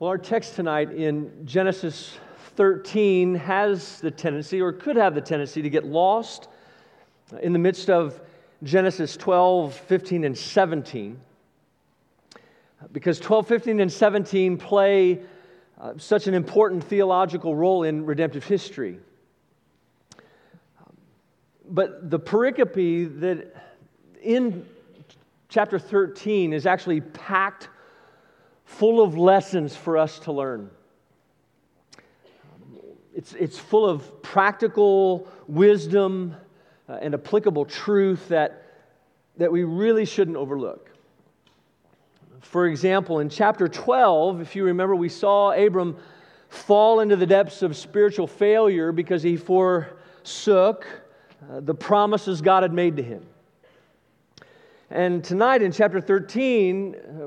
Well, our text tonight in Genesis 13 has the tendency, or could have the tendency, to get lost in the midst of Genesis 12, 15, and 17. Because 12, 15, and 17 play uh, such an important theological role in redemptive history. But the pericope that in chapter 13 is actually packed full of lessons for us to learn. It's, it's full of practical wisdom uh, and applicable truth that, that we really shouldn't overlook. For example, in chapter 12, if you remember, we saw Abram fall into the depths of spiritual failure because he forsook uh, the promises God had made to him. And tonight in chapter 13, uh,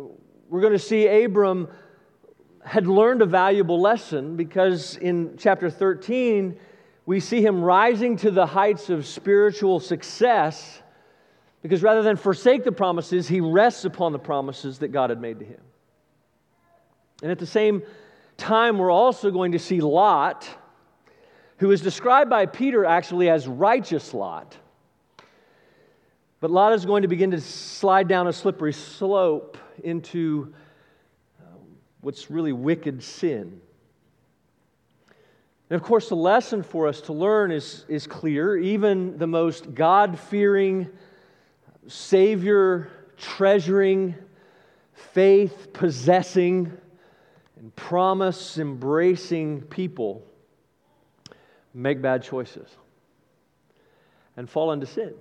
we're going to see Abram had learned a valuable lesson because in chapter 13, we see him rising to the heights of spiritual success because rather than forsake the promises, he rests upon the promises that God had made to him. And at the same time, we're also going to see Lot, who is described by Peter actually as righteous Lot. But Lot is going to begin to slide down a slippery slope into um, what's really wicked sin. And of course, the lesson for us to learn is, is clear. Even the most God fearing, Savior treasuring, faith possessing, and promise embracing people make bad choices and fall into sin.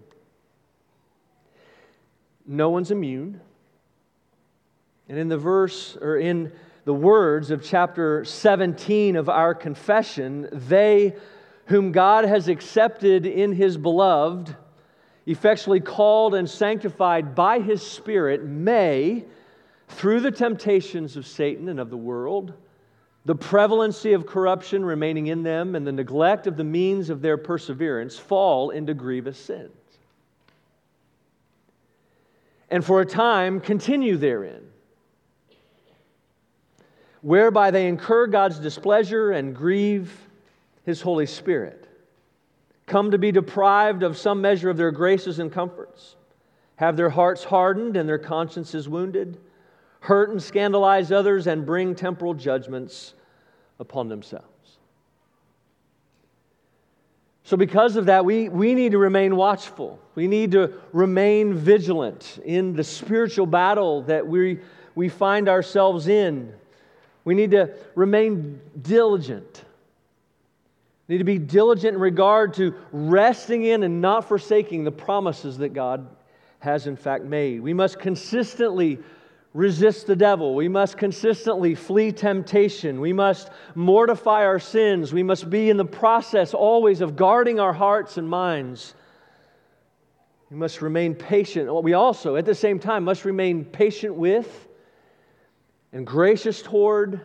No one's immune. And in the verse, or in the words of chapter 17 of our confession, they whom God has accepted in his beloved, effectually called and sanctified by his Spirit, may, through the temptations of Satan and of the world, the prevalency of corruption remaining in them, and the neglect of the means of their perseverance, fall into grievous sins. And for a time, continue therein whereby they incur God's displeasure and grieve His Holy Spirit, come to be deprived of some measure of their graces and comforts, have their hearts hardened and their consciences wounded, hurt and scandalize others, and bring temporal judgments upon themselves. So, because of that, we, we need to remain watchful. We need to remain vigilant in the spiritual battle that we, we find ourselves in we need to remain diligent. We need to be diligent in regard to resting in and not forsaking the promises that God has in fact made. We must consistently resist the devil. We must consistently flee temptation. We must mortify our sins. We must be in the process always of guarding our hearts and minds. We must remain patient. We also, at the same time, must remain patient with and gracious toward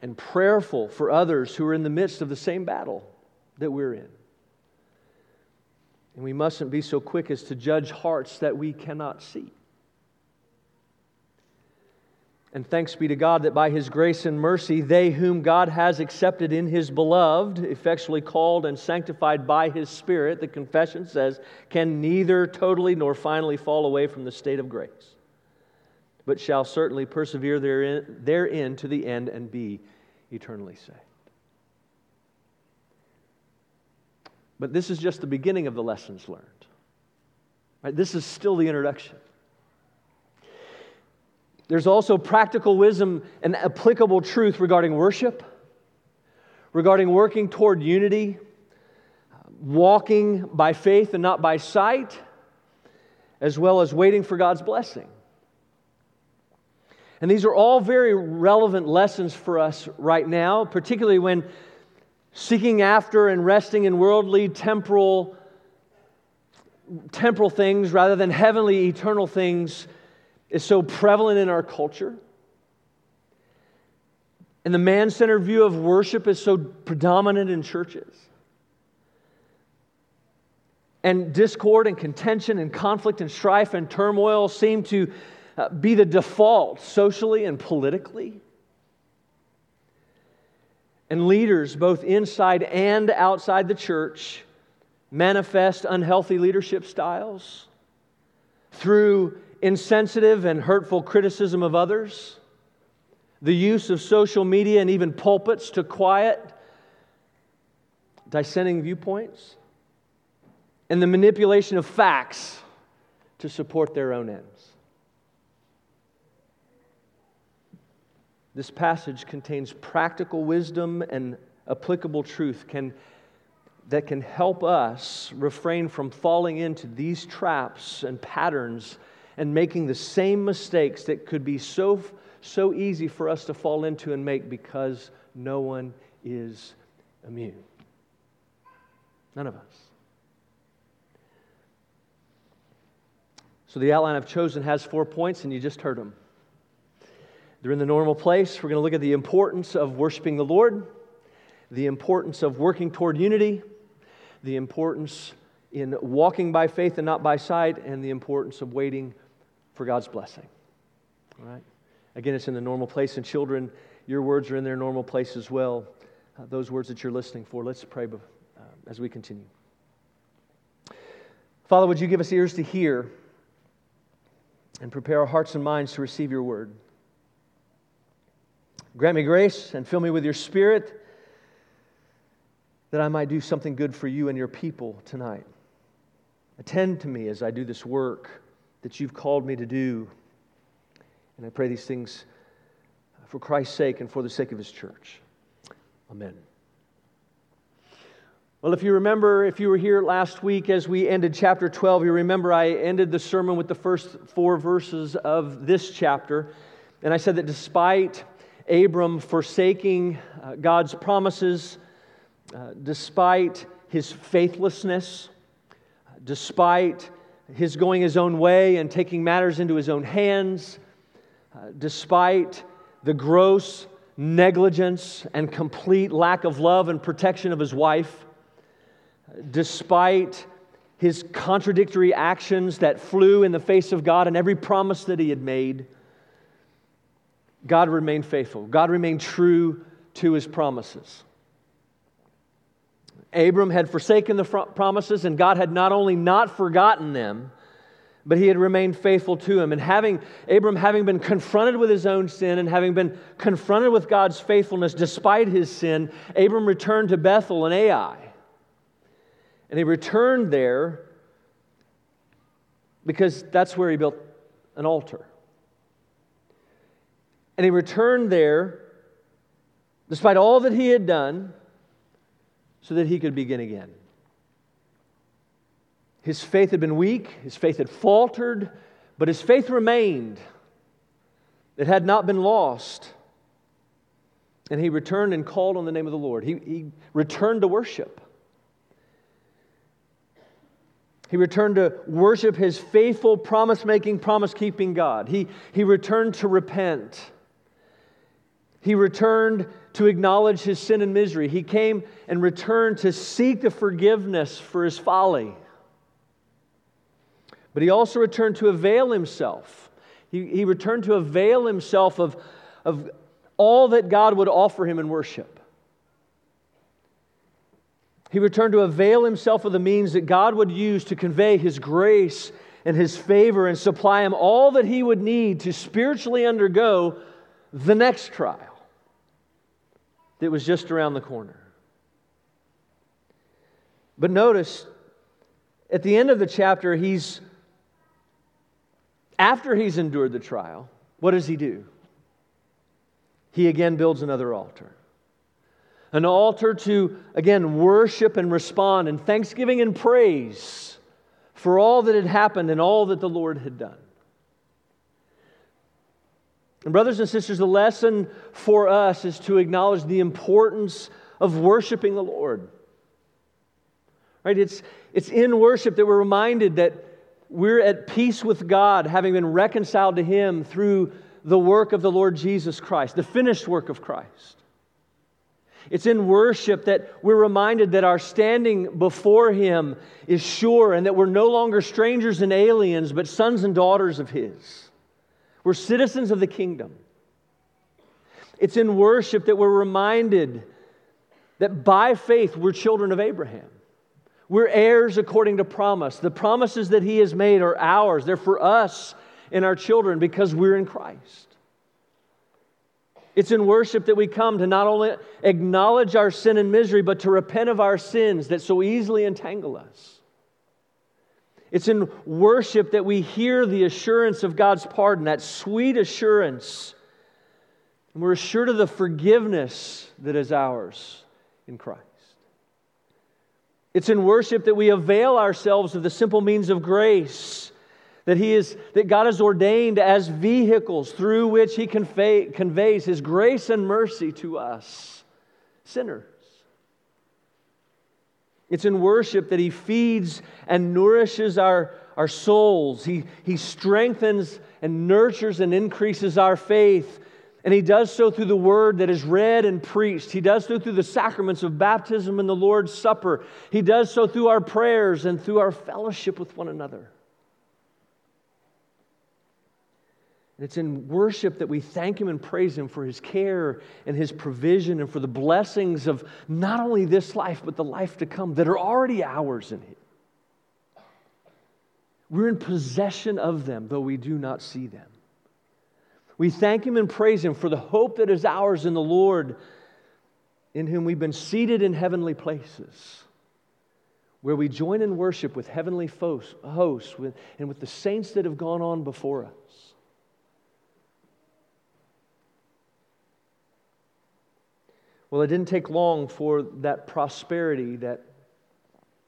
and prayerful for others who are in the midst of the same battle that we're in. And we mustn't be so quick as to judge hearts that we cannot see. And thanks be to God that by His grace and mercy, they whom God has accepted in His beloved, effectually called and sanctified by His Spirit, the confession says, can neither totally nor finally fall away from the state of grace but shall certainly persevere therein, therein to the end and be eternally saved. But this is just the beginning of the lessons learned. Right? This is still the introduction. There's also practical wisdom and applicable truth regarding worship, regarding working toward unity, walking by faith and not by sight, as well as waiting for God's blessing. And these are all very relevant lessons for us right now, particularly when seeking after and resting in worldly, temporal, temporal things rather than heavenly, eternal things is so prevalent in our culture. And the man centered view of worship is so predominant in churches. And discord and contention and conflict and strife and turmoil seem to uh, be the default socially and politically. and leaders, both inside and outside the church, manifest unhealthy leadership styles through insensitive and hurtful criticism of others, the use of social media and even pulpits to quiet dissenting viewpoints, and the manipulation of facts to support their own ends. This passage contains practical wisdom and applicable truth can, that can help us refrain from falling into these traps and patterns and making the same mistakes that could be so, so easy for us to fall into and make because no one is immune. None of us. So the outline I've chosen has four points, and you just heard them. They're in the normal place. We're going to look at the importance of worshiping the Lord, the importance of working toward unity, the importance in walking by faith and not by sight, and the importance of waiting for God's blessing. All right? Again, it's in the normal place. And children, your words are in their normal place as well. Uh, those words that you're listening for. Let's pray uh, as we continue. Father, would you give us ears to hear and prepare our hearts and minds to receive your word? Grant me grace and fill me with your spirit that I might do something good for you and your people tonight. Attend to me as I do this work that you've called me to do. And I pray these things for Christ's sake and for the sake of his church. Amen. Well, if you remember, if you were here last week as we ended chapter 12, you remember I ended the sermon with the first four verses of this chapter. And I said that despite Abram forsaking uh, God's promises, uh, despite his faithlessness, despite his going his own way and taking matters into his own hands, uh, despite the gross negligence and complete lack of love and protection of his wife, despite his contradictory actions that flew in the face of God and every promise that he had made, God remained faithful. God remained true to his promises. Abram had forsaken the promises, and God had not only not forgotten them, but he had remained faithful to him. And having Abram having been confronted with his own sin and having been confronted with God's faithfulness despite his sin, Abram returned to Bethel and Ai. And he returned there because that's where he built an altar. And he returned there despite all that he had done so that he could begin again. His faith had been weak, his faith had faltered, but his faith remained. It had not been lost. And he returned and called on the name of the Lord. He, he returned to worship. He returned to worship his faithful, promise making, promise keeping God. He, he returned to repent. He returned to acknowledge his sin and misery. He came and returned to seek the forgiveness for his folly. But he also returned to avail himself. He, he returned to avail himself of, of all that God would offer him in worship. He returned to avail himself of the means that God would use to convey his grace and his favor and supply him all that he would need to spiritually undergo the next trial that was just around the corner. But notice, at the end of the chapter, he's, after he's endured the trial, what does he do? He again builds another altar. An altar to, again, worship and respond in thanksgiving and praise for all that had happened and all that the Lord had done. And, brothers and sisters, the lesson for us is to acknowledge the importance of worshiping the Lord. Right? It's, it's in worship that we're reminded that we're at peace with God, having been reconciled to Him through the work of the Lord Jesus Christ, the finished work of Christ. It's in worship that we're reminded that our standing before Him is sure and that we're no longer strangers and aliens, but sons and daughters of His. We're citizens of the kingdom. It's in worship that we're reminded that by faith we're children of Abraham. We're heirs according to promise. The promises that He has made are ours, they're for us and our children because we're in Christ. It's in worship that we come to not only acknowledge our sin and misery, but to repent of our sins that so easily entangle us. It's in worship that we hear the assurance of God's pardon, that sweet assurance. And we're assured of the forgiveness that is ours in Christ. It's in worship that we avail ourselves of the simple means of grace that, he is, that God has ordained as vehicles through which He convey, conveys His grace and mercy to us, sinners. It's in worship that He feeds and nourishes our, our souls. He, he strengthens and nurtures and increases our faith and he does so through the word that is read and preached. He does so through the sacraments of baptism and the Lord's Supper. He does so through our prayers and through our fellowship with one another. And it's in worship that we thank Him and praise Him for His care and His provision and for the blessings of not only this life, but the life to come that are already ours in Him. We're in possession of them, though we do not see them. We thank Him and praise Him for the hope that is ours in the Lord, in whom we've been seated in heavenly places, where we join in worship with heavenly hosts and with the saints that have gone on before us. Well, it didn't take long for that prosperity that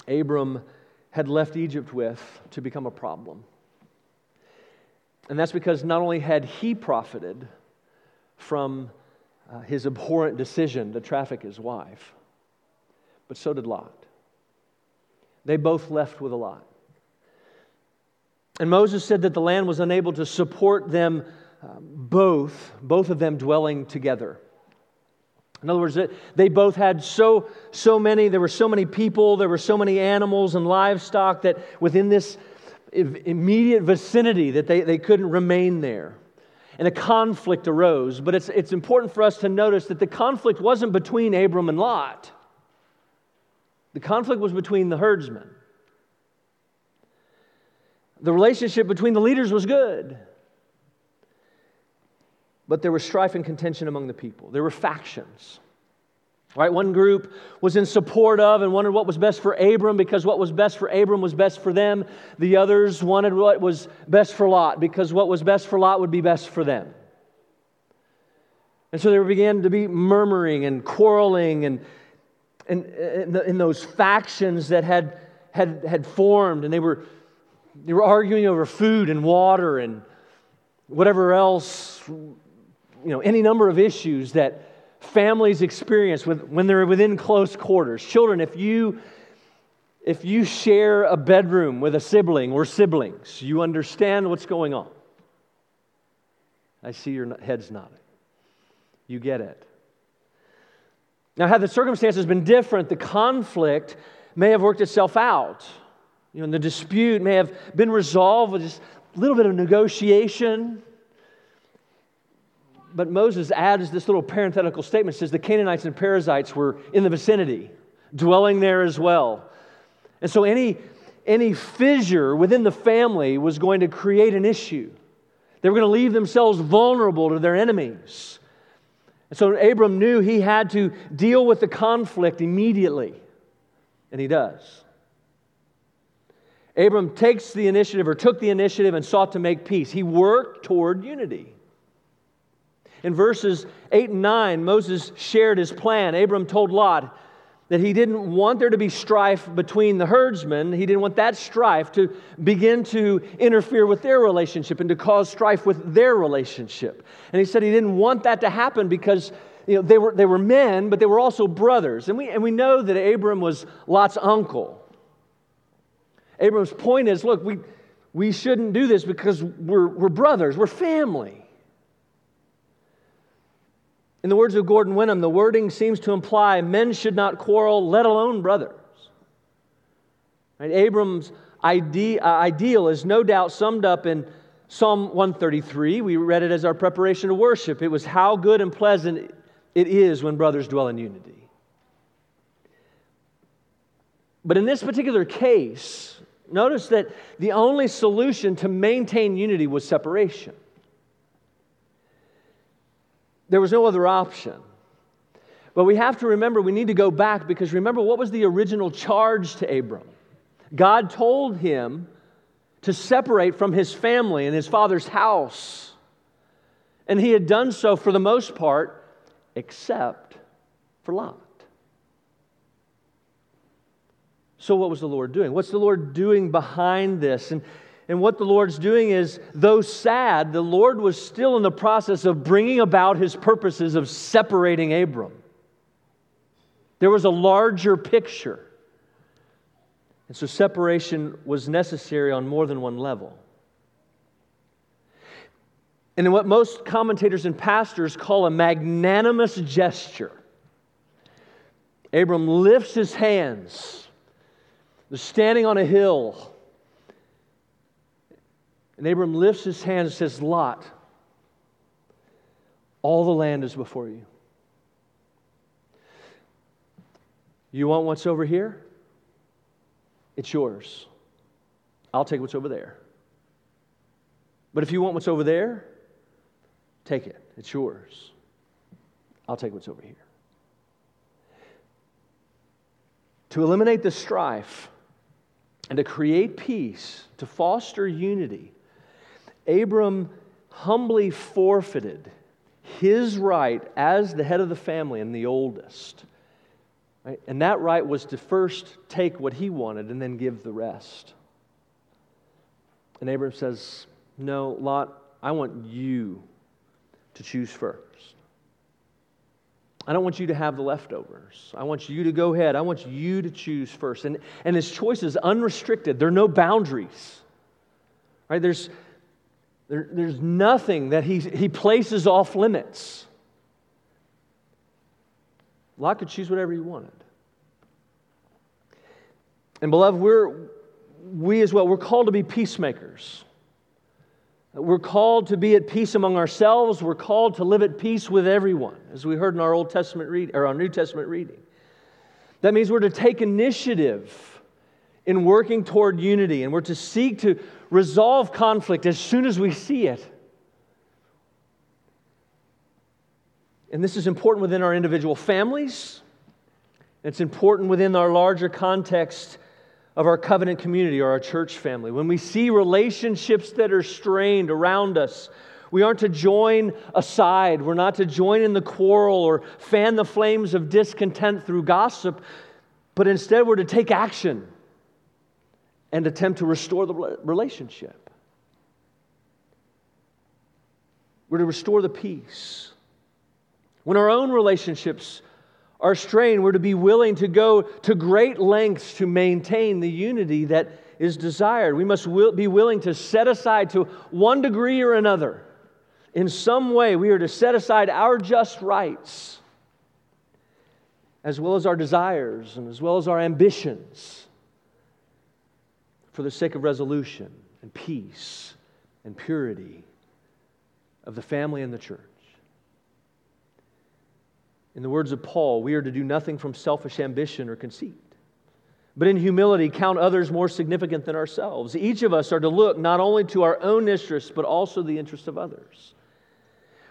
Abram had left Egypt with to become a problem. And that's because not only had he profited from uh, his abhorrent decision to traffic his wife, but so did Lot. They both left with a lot. And Moses said that the land was unable to support them uh, both, both of them dwelling together. In other words, they both had so, so many, there were so many people, there were so many animals and livestock that within this immediate vicinity that they, they couldn't remain there. And a conflict arose. But it's, it's important for us to notice that the conflict wasn't between Abram and Lot, the conflict was between the herdsmen. The relationship between the leaders was good. But there was strife and contention among the people. There were factions. Right? One group was in support of and wanted what was best for Abram because what was best for Abram was best for them. The others wanted what was best for Lot because what was best for Lot would be best for them. And so there began to be murmuring and quarreling and, and, and, the, those factions that had, had, had formed, and they were, they were arguing over food and water and whatever else, you know, any number of issues that families experience with, when they're within close quarters. Children, if you if you share a bedroom with a sibling or siblings, you understand what's going on. I see your heads nodding. You get it. Now, had the circumstances been different, the conflict may have worked itself out. You know, and the dispute may have been resolved with just a little bit of negotiation, but Moses adds this little parenthetical statement says the Canaanites and Perizzites were in the vicinity, dwelling there as well. And so any, any fissure within the family was going to create an issue. They were going to leave themselves vulnerable to their enemies. And so Abram knew he had to deal with the conflict immediately, and he does. Abram takes the initiative or took the initiative and sought to make peace. He worked toward unity. In verses 8 and 9, Moses shared his plan. Abram told Lot that he didn't want there to be strife between the herdsmen. He didn't want that strife to begin to interfere with their relationship and to cause strife with their relationship. And he said he didn't want that to happen because you know, they, were, they were men, but they were also brothers. And we, and we know that Abram was Lot's uncle. Abram's point is look, we, we shouldn't do this because we're, we're brothers, we're family. In the words of Gordon Wenham, the wording seems to imply men should not quarrel, let alone brothers. Right? Abram's idea, uh, ideal is no doubt summed up in Psalm 133. We read it as our preparation to worship. It was how good and pleasant it is when brothers dwell in unity. But in this particular case, notice that the only solution to maintain unity was separation. There was no other option. But we have to remember, we need to go back because remember, what was the original charge to Abram? God told him to separate from his family and his father's house. And he had done so for the most part, except for Lot. So, what was the Lord doing? What's the Lord doing behind this? And, and what the Lord's doing is, though sad, the Lord was still in the process of bringing about his purposes of separating Abram. There was a larger picture. And so separation was necessary on more than one level. And in what most commentators and pastors call a magnanimous gesture, Abram lifts his hands. They're standing on a hill. And Abram lifts his hands and says, Lot, all the land is before you. You want what's over here? It's yours. I'll take what's over there. But if you want what's over there, take it. It's yours. I'll take what's over here. To eliminate the strife and to create peace, to foster unity, Abram humbly forfeited his right as the head of the family and the oldest Right? And that right was to first take what he wanted and then give the rest. And Abram says, No, Lot, I want you to choose first. I don't want you to have the leftovers. I want you to go ahead. I want you to choose first. And, and his choice is unrestricted. There are no boundaries. Right? There's, there, there's nothing that he, he places off limits. Lot could choose whatever he wanted. And beloved, we're, we as well, we're called to be peacemakers. We're called to be at peace among ourselves. We're called to live at peace with everyone, as we heard in our Old Testament read, or our New Testament reading. That means we're to take initiative in working toward unity, and we're to seek to resolve conflict as soon as we see it. And this is important within our individual families. It's important within our larger context of our covenant community or our church family. When we see relationships that are strained around us, we aren't to join aside. We're not to join in the quarrel or fan the flames of discontent through gossip, but instead we're to take action and attempt to restore the relationship. We're to restore the peace. When our own relationships are strained, we're to be willing to go to great lengths to maintain the unity that is desired. We must be willing to set aside to one degree or another. In some way, we are to set aside our just rights, as well as our desires and as well as our ambitions, for the sake of resolution and peace and purity of the family and the church. In the words of Paul, we are to do nothing from selfish ambition or conceit, but in humility count others more significant than ourselves. Each of us are to look not only to our own interests, but also the interests of others.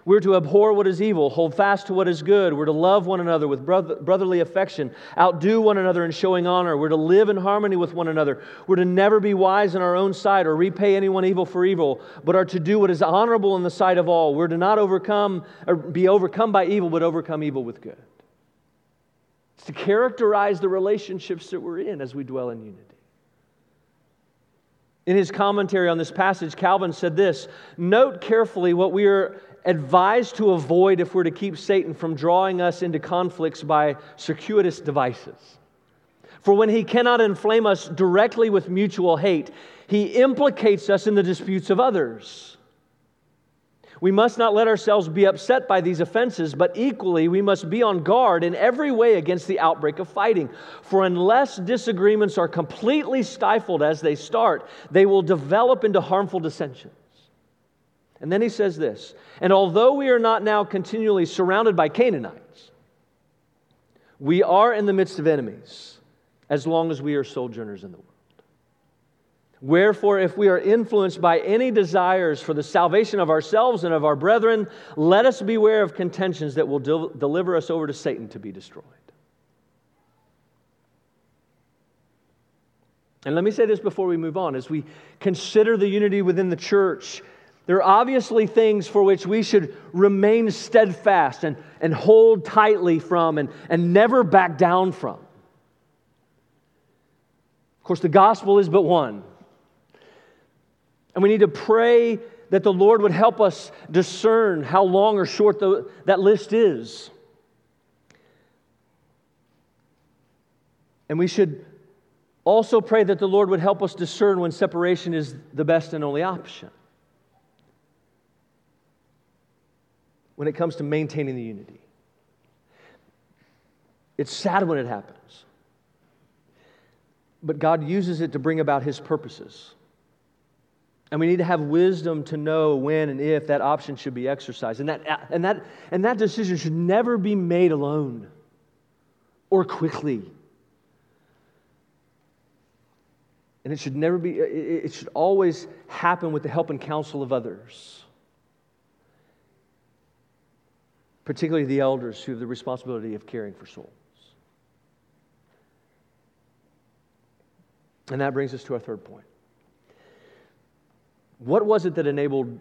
We're to abhor what is evil, hold fast to what is good. We're to love one another with brotherly affection, outdo one another in showing honor. We're to live in harmony with one another. We're to never be wise in our own sight or repay anyone evil for evil, but are to do what is honorable in the sight of all. We're to not overcome or be overcome by evil, but overcome evil with good. It's to characterize the relationships that we're in as we dwell in unity. In his commentary on this passage, Calvin said this Note carefully what we are advised to avoid if we're to keep Satan from drawing us into conflicts by circuitous devices. For when he cannot inflame us directly with mutual hate, he implicates us in the disputes of others. We must not let ourselves be upset by these offenses, but equally we must be on guard in every way against the outbreak of fighting. For unless disagreements are completely stifled as they start, they will develop into harmful dissensions. And then he says this And although we are not now continually surrounded by Canaanites, we are in the midst of enemies, as long as we are sojourners in the world. Wherefore, if we are influenced by any desires for the salvation of ourselves and of our brethren, let us beware of contentions that will del- deliver us over to Satan to be destroyed. And let me say this before we move on. As we consider the unity within the church, there are obviously things for which we should remain steadfast and, and hold tightly from and, and never back down from. Of course, the gospel is but one. And we need to pray that the Lord would help us discern how long or short the, that list is. And we should also pray that the Lord would help us discern when separation is the best and only option. When it comes to maintaining the unity, it's sad when it happens. But God uses it to bring about His purposes. And we need to have wisdom to know when and if that option should be exercised. And that, and that, and that decision should never be made alone or quickly. And it should never be, it should always happen with the help and counsel of others, particularly the elders who have the responsibility of caring for souls. And that brings us to our third point. What was it that enabled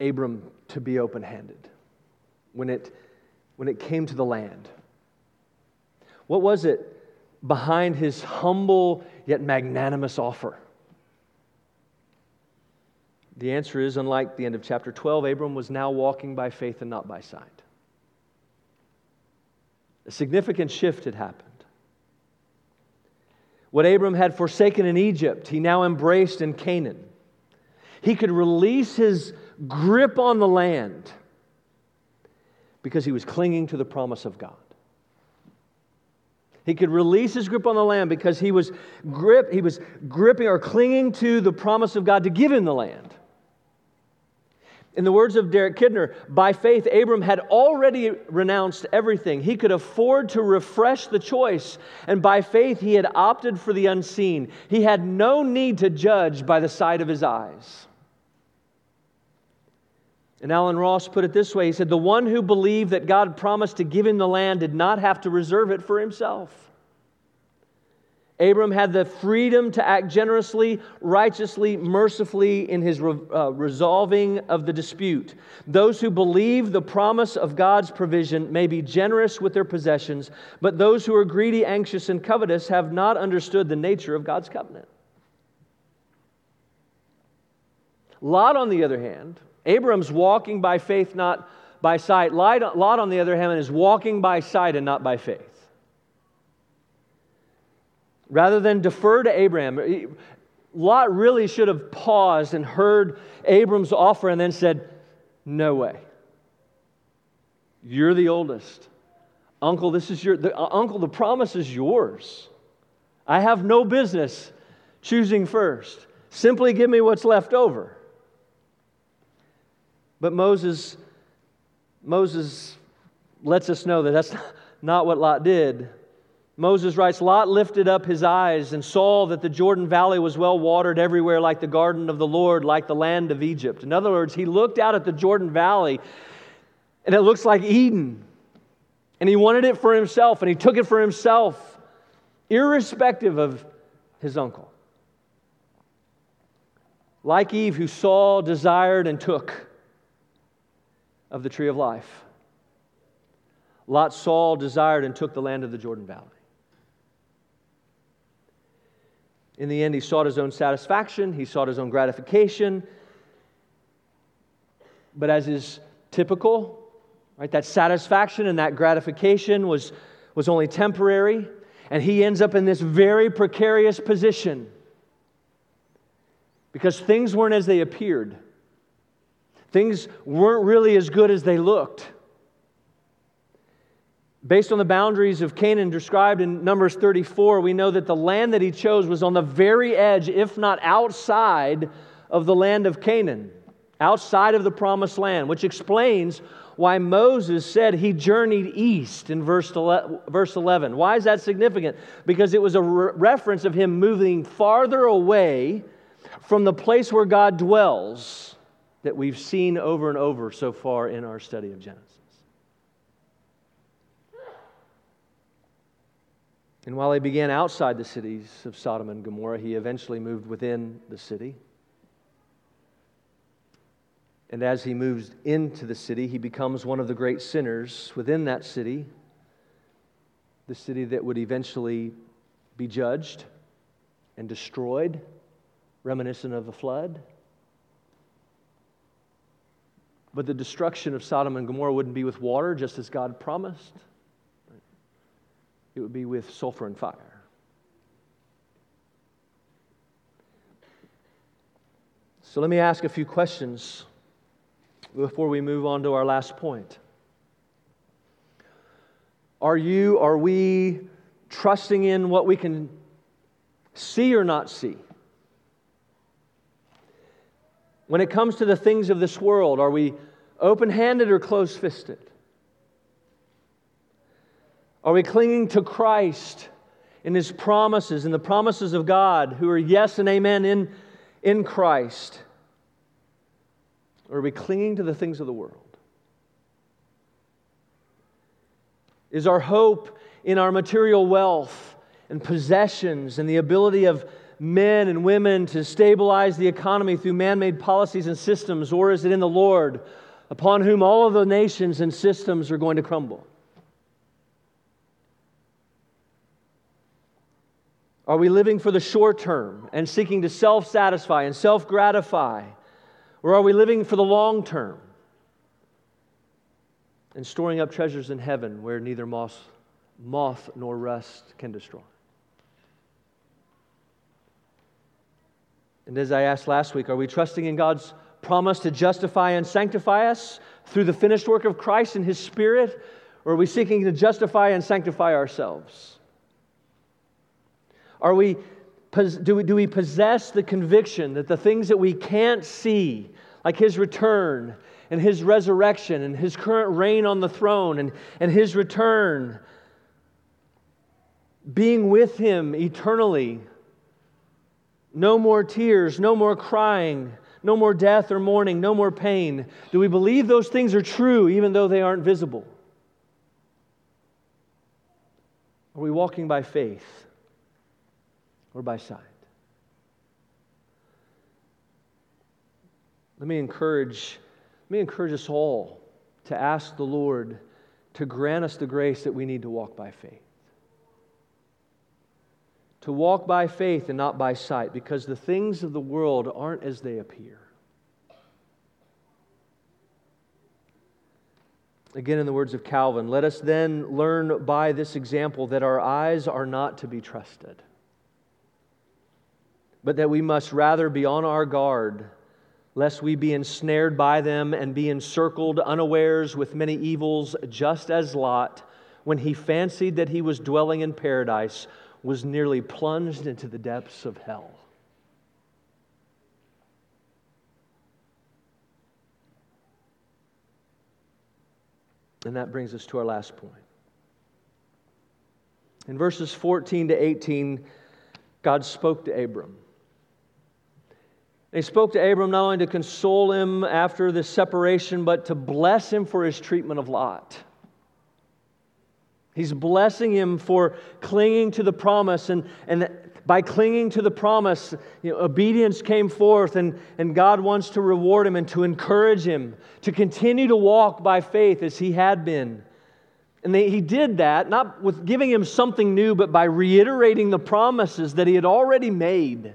Abram to be open handed when it, when it came to the land? What was it behind his humble yet magnanimous offer? The answer is unlike the end of chapter 12, Abram was now walking by faith and not by sight. A significant shift had happened. What Abram had forsaken in Egypt, he now embraced in Canaan. He could release his grip on the land because he was clinging to the promise of God. He could release his grip on the land because he was grip he was gripping or clinging to the promise of God to give him the land. In the words of Derek Kidner, by faith, Abram had already renounced everything. He could afford to refresh the choice, and by faith, he had opted for the unseen. He had no need to judge by the sight of his eyes. And Alan Ross put it this way He said, The one who believed that God promised to give him the land did not have to reserve it for himself. Abram had the freedom to act generously, righteously, mercifully in his re- uh, resolving of the dispute. Those who believe the promise of God's provision may be generous with their possessions, but those who are greedy, anxious, and covetous have not understood the nature of God's covenant. Lot, on the other hand, Abram's walking by faith, not by sight. Lot, on the other hand, is walking by sight and not by faith. Rather than defer to Abraham, Lot really should have paused and heard Abram's offer and then said, No way. You're the oldest. Uncle, this is your the, uh, uncle, the promise is yours. I have no business choosing first. Simply give me what's left over. But Moses, Moses lets us know that that's not what Lot did. Moses writes Lot lifted up his eyes and saw that the Jordan Valley was well watered everywhere, like the garden of the Lord, like the land of Egypt. In other words, he looked out at the Jordan Valley and it looks like Eden. And he wanted it for himself and he took it for himself, irrespective of his uncle. Like Eve, who saw, desired, and took of the tree of life. Lot saw, desired, and took the land of the Jordan Valley. In the end, he sought his own satisfaction, he sought his own gratification. But as is typical, right, that satisfaction and that gratification was, was only temporary, and he ends up in this very precarious position because things weren't as they appeared. Things weren't really as good as they looked. Based on the boundaries of Canaan described in Numbers 34, we know that the land that he chose was on the very edge, if not outside, of the land of Canaan, outside of the promised land, which explains why Moses said he journeyed east in verse 11. Why is that significant? Because it was a re- reference of him moving farther away from the place where God dwells that we've seen over and over so far in our study of Genesis. And while he began outside the cities of Sodom and Gomorrah, he eventually moved within the city. And as he moves into the city, he becomes one of the great sinners within that city, the city that would eventually be judged and destroyed, reminiscent of the flood. But the destruction of Sodom and Gomorrah wouldn't be with water, just as God promised, it would be with sulfur and fire. So let me ask a few questions before we move on to our last point. Are you, are we trusting in what we can see or not see? When it comes to the things of this world, are we open handed or close fisted? Are we clinging to Christ and His promises, and the promises of God, who are yes and amen in, in Christ? Or are we clinging to the things of the world? Is our hope in our material wealth and possessions and the ability of men and women to stabilize the economy through man made policies and systems, or is it in the Lord, upon whom all of the nations and systems are going to crumble? Are we living for the short term and seeking to self satisfy and self gratify? Or are we living for the long term and storing up treasures in heaven where neither moth, moth nor rust can destroy? And as I asked last week, are we trusting in God's promise to justify and sanctify us through the finished work of Christ and His Spirit? Or are we seeking to justify and sanctify ourselves? Are we do we, do we possess the conviction that the things that we can't see, like his return and his resurrection and his current reign on the throne and, and his return, being with him eternally, no more tears, no more crying, no more death or mourning, no more pain. Do we believe those things are true even though they aren't visible? Are we walking by faith? Or by sight. Let me encourage, let me encourage us all to ask the Lord to grant us the grace that we need to walk by faith. To walk by faith and not by sight, because the things of the world aren't as they appear. Again, in the words of Calvin, let us then learn by this example that our eyes are not to be trusted but that we must rather be on our guard, lest we be ensnared by them and be encircled unawares with many evils, just as Lot, when he fancied that he was dwelling in paradise, was nearly plunged into the depths of hell. And that brings us to our last point. In verses 14 to 18, God spoke to Abram. He spoke to Abram not only to console him after the separation, but to bless him for his treatment of Lot. He's blessing him for clinging to the promise. And, and by clinging to the promise, you know, obedience came forth, and, and God wants to reward him and to encourage him to continue to walk by faith as he had been. And they, he did that not with giving him something new, but by reiterating the promises that he had already made.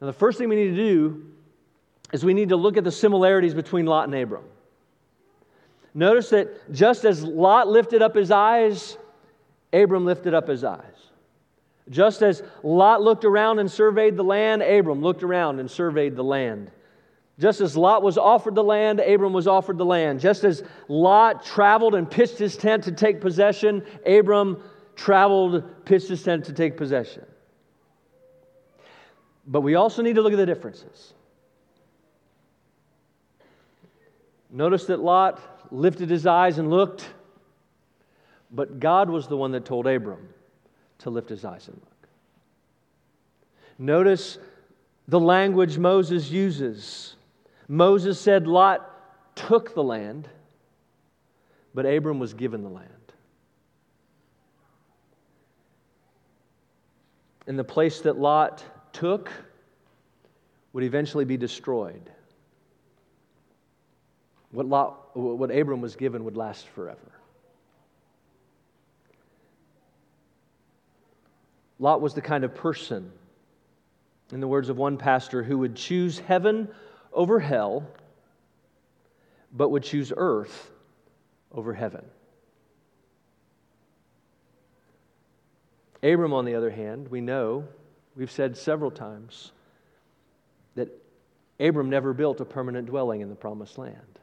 Now, the first thing we need to do is we need to look at the similarities between Lot and Abram. Notice that just as Lot lifted up his eyes, Abram lifted up his eyes. Just as Lot looked around and surveyed the land, Abram looked around and surveyed the land. Just as Lot was offered the land, Abram was offered the land. Just as Lot traveled and pitched his tent to take possession, Abram traveled, pitched his tent to take possession. But we also need to look at the differences. Notice that Lot lifted his eyes and looked, but God was the one that told Abram to lift his eyes and look. Notice the language Moses uses. Moses said Lot took the land, but Abram was given the land. And the place that Lot took would eventually be destroyed. What, Lot, what Abram was given would last forever. Lot was the kind of person, in the words of one pastor, who would choose heaven over hell, but would choose earth over heaven. Abram, on the other hand, we know, we've said several times, that Abram never built a permanent dwelling in the promised land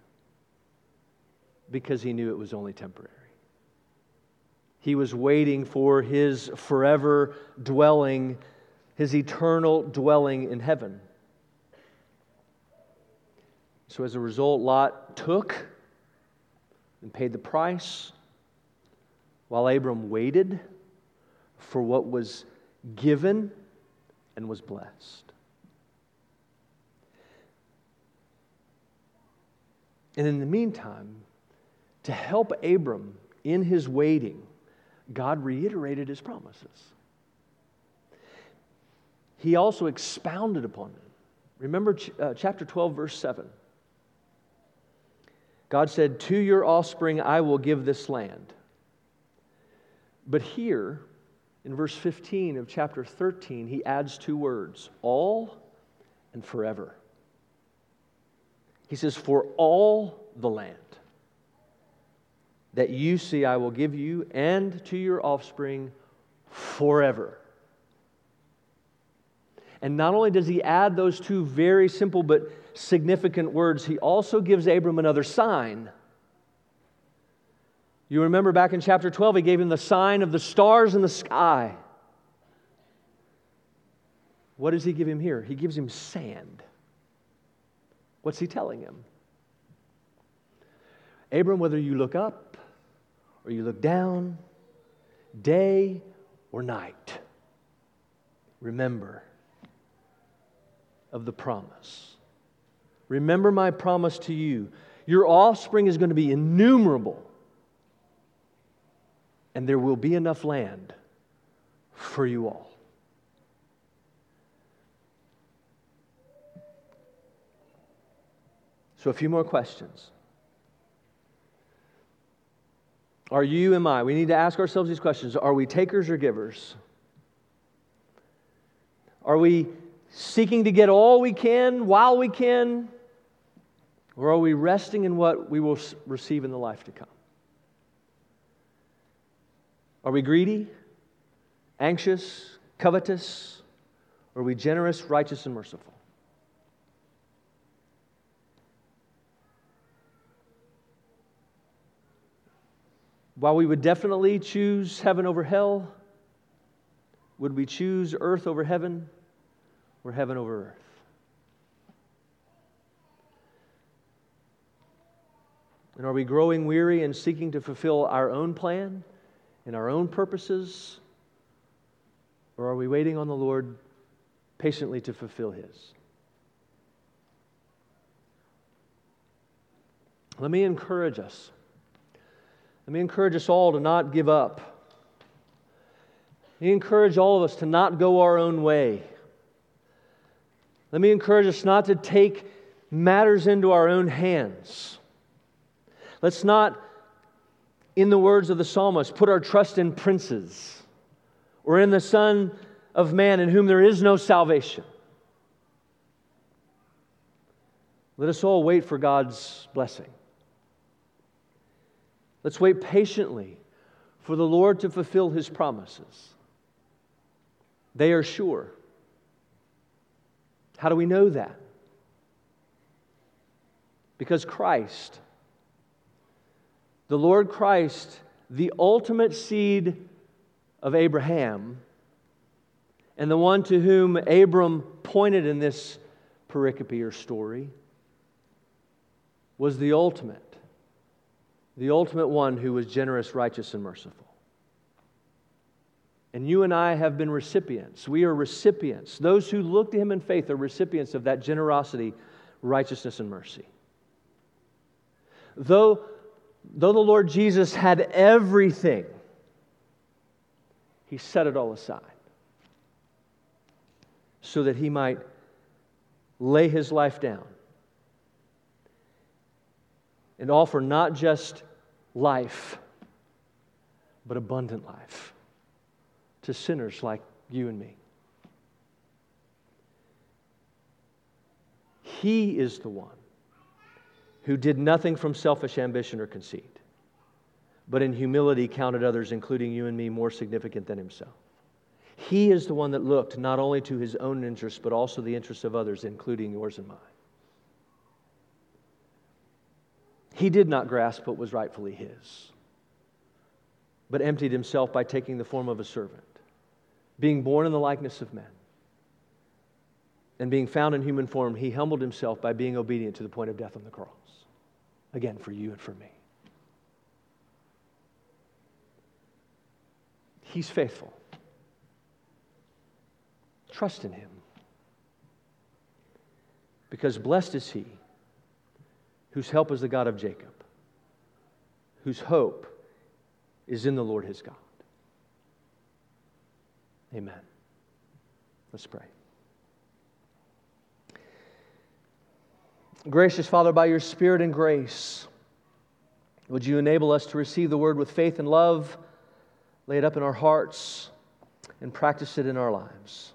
because he knew it was only temporary. He was waiting for his forever dwelling, his eternal dwelling in heaven. So, as a result, Lot took and paid the price while Abram waited for what was given and was blessed. And in the meantime, to help Abram in his waiting, God reiterated his promises. He also expounded upon them. Remember ch- uh, chapter 12, verse 7. God said, To your offspring I will give this land. But here, in verse 15 of chapter 13, he adds two words all and forever. He says, For all the land that you see I will give you and to your offspring forever. And not only does he add those two very simple but significant words, he also gives Abram another sign. You remember back in chapter 12, he gave him the sign of the stars in the sky. What does he give him here? He gives him sand. What's he telling him? Abram, whether you look up or you look down, day or night, remember of the promise. Remember my promise to you. Your offspring is going to be innumerable, and there will be enough land for you all. So, a few more questions. Are you, and I? We need to ask ourselves these questions. Are we takers or givers? Are we seeking to get all we can while we can? Or are we resting in what we will receive in the life to come? Are we greedy, anxious, covetous? Or are we generous, righteous, and merciful? While we would definitely choose heaven over hell, would we choose earth over heaven or heaven over earth? And are we growing weary and seeking to fulfill our own plan and our own purposes? Or are we waiting on the Lord patiently to fulfill His? Let me encourage us let me encourage us all to not give up. Let me encourage all of us to not go our own way. Let me encourage us not to take matters into our own hands. Let's not, in the words of the psalmist, put our trust in princes or in the Son of Man in whom there is no salvation. Let us all wait for God's blessing. Let's wait patiently for the Lord to fulfill his promises. They are sure. How do we know that? Because Christ, the Lord Christ, the ultimate seed of Abraham, and the one to whom Abram pointed in this pericope or story, was the ultimate, the ultimate one who was generous, righteous, and merciful. And you and I have been recipients. We are recipients. Those who look to him in faith are recipients of that generosity, righteousness, and mercy. Though, though the Lord Jesus had everything, he set it all aside so that he might lay his life down and offer not just life, but abundant life to sinners like you and me. He is the one who did nothing from selfish ambition or conceit, but in humility counted others, including you and me, more significant than himself. He is the one that looked not only to his own interests, but also the interests of others, including yours and mine. He did not grasp what was rightfully his, but emptied himself by taking the form of a servant, being born in the likeness of men. And being found in human form, he humbled himself by being obedient to the point of death on the cross. Again, for you and for me. He's faithful. Trust in him. Because blessed is he whose help is the God of Jacob, whose hope is in the Lord his God. Amen. Let's pray. Gracious Father, by your Spirit and grace, would you enable us to receive the word with faith and love, lay it up in our hearts, and practice it in our lives?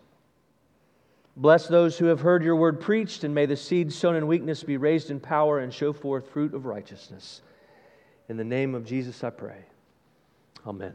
Bless those who have heard your word preached, and may the seed sown in weakness be raised in power and show forth fruit of righteousness. In the name of Jesus, I pray. Amen.